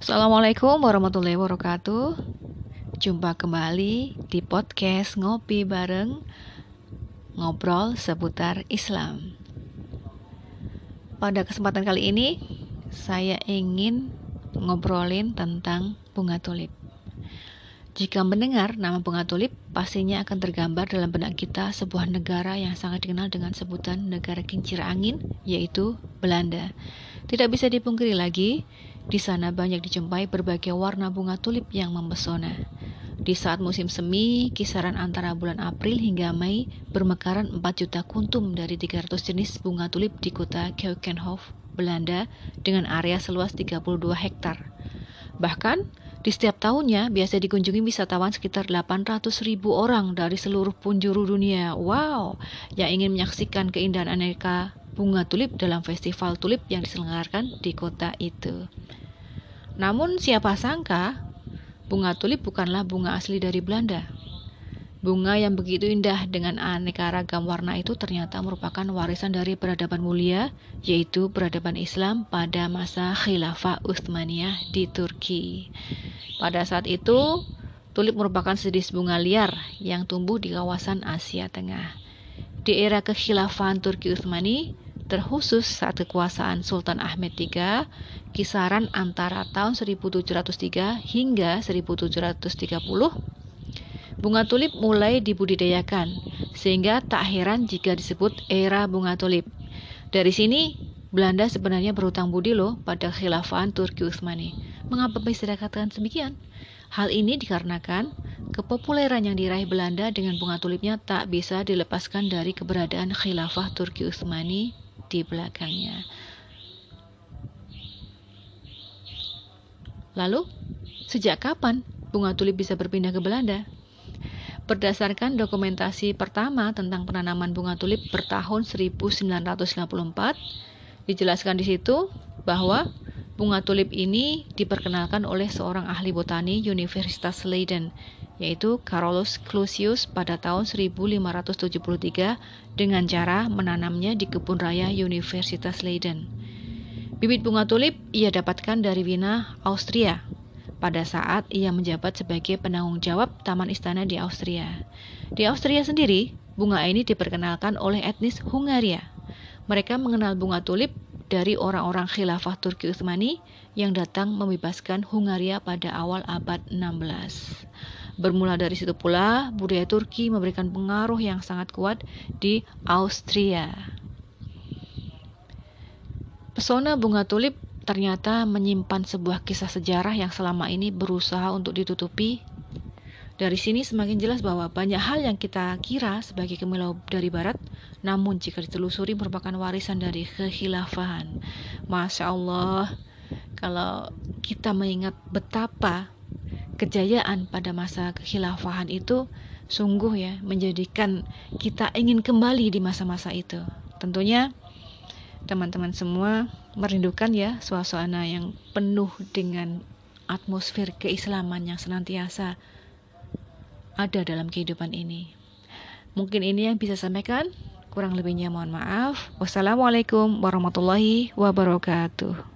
Assalamualaikum warahmatullahi wabarakatuh. Jumpa kembali di podcast Ngopi Bareng Ngobrol seputar Islam. Pada kesempatan kali ini, saya ingin ngobrolin tentang bunga tulip. Jika mendengar nama bunga tulip, pastinya akan tergambar dalam benak kita sebuah negara yang sangat dikenal dengan sebutan negara kincir angin, yaitu Belanda. Tidak bisa dipungkiri lagi, di sana banyak dijumpai berbagai warna bunga tulip yang memesona. Di saat musim semi, kisaran antara bulan April hingga Mei, bermekaran 4 juta kuntum dari 300 jenis bunga tulip di kota Keukenhof, Belanda, dengan area seluas 32 hektar. Bahkan, di setiap tahunnya biasa dikunjungi wisatawan sekitar 800 ribu orang dari seluruh penjuru dunia. Wow, yang ingin menyaksikan keindahan aneka bunga tulip dalam festival tulip yang diselenggarakan di kota itu. Namun siapa sangka bunga tulip bukanlah bunga asli dari Belanda. Bunga yang begitu indah dengan aneka ragam warna itu ternyata merupakan warisan dari peradaban mulia, yaitu peradaban Islam pada masa Khilafah Utsmaniyah di Turki. Pada saat itu, tulip merupakan sejenis bunga liar yang tumbuh di kawasan Asia Tengah. Di era kekhilafahan Turki Utsmani, terkhusus saat kekuasaan Sultan Ahmed III kisaran antara tahun 1703 hingga 1730 bunga tulip mulai dibudidayakan sehingga tak heran jika disebut era bunga tulip. Dari sini Belanda sebenarnya berutang budi loh pada khilafahan Turki Utsmani. Mengapa bisa dikatakan demikian? Hal ini dikarenakan kepopuleran yang diraih Belanda dengan bunga tulipnya tak bisa dilepaskan dari keberadaan khilafah Turki Utsmani di belakangnya. Lalu, sejak kapan bunga tulip bisa berpindah ke Belanda? Berdasarkan dokumentasi pertama tentang penanaman bunga tulip bertahun 1954, dijelaskan di situ bahwa bunga tulip ini diperkenalkan oleh seorang ahli botani Universitas Leiden yaitu Carolus Clusius pada tahun 1573 dengan cara menanamnya di kebun raya Universitas Leiden. Bibit bunga tulip ia dapatkan dari Wina, Austria, pada saat ia menjabat sebagai penanggung jawab Taman Istana di Austria. Di Austria sendiri, bunga ini diperkenalkan oleh etnis Hungaria. Mereka mengenal bunga tulip dari orang-orang khilafah Turki Utsmani yang datang membebaskan Hungaria pada awal abad 16. Bermula dari situ pula, budaya Turki memberikan pengaruh yang sangat kuat di Austria. Pesona bunga tulip ternyata menyimpan sebuah kisah sejarah yang selama ini berusaha untuk ditutupi. Dari sini semakin jelas bahwa banyak hal yang kita kira sebagai kemilau dari barat, namun jika ditelusuri merupakan warisan dari kehilafahan. Masya Allah, kalau kita mengingat betapa kejayaan pada masa kekhilafahan itu sungguh ya menjadikan kita ingin kembali di masa-masa itu. Tentunya teman-teman semua merindukan ya suasana yang penuh dengan atmosfer keislaman yang senantiasa ada dalam kehidupan ini. Mungkin ini yang bisa sampaikan. Kurang lebihnya mohon maaf. Wassalamualaikum warahmatullahi wabarakatuh.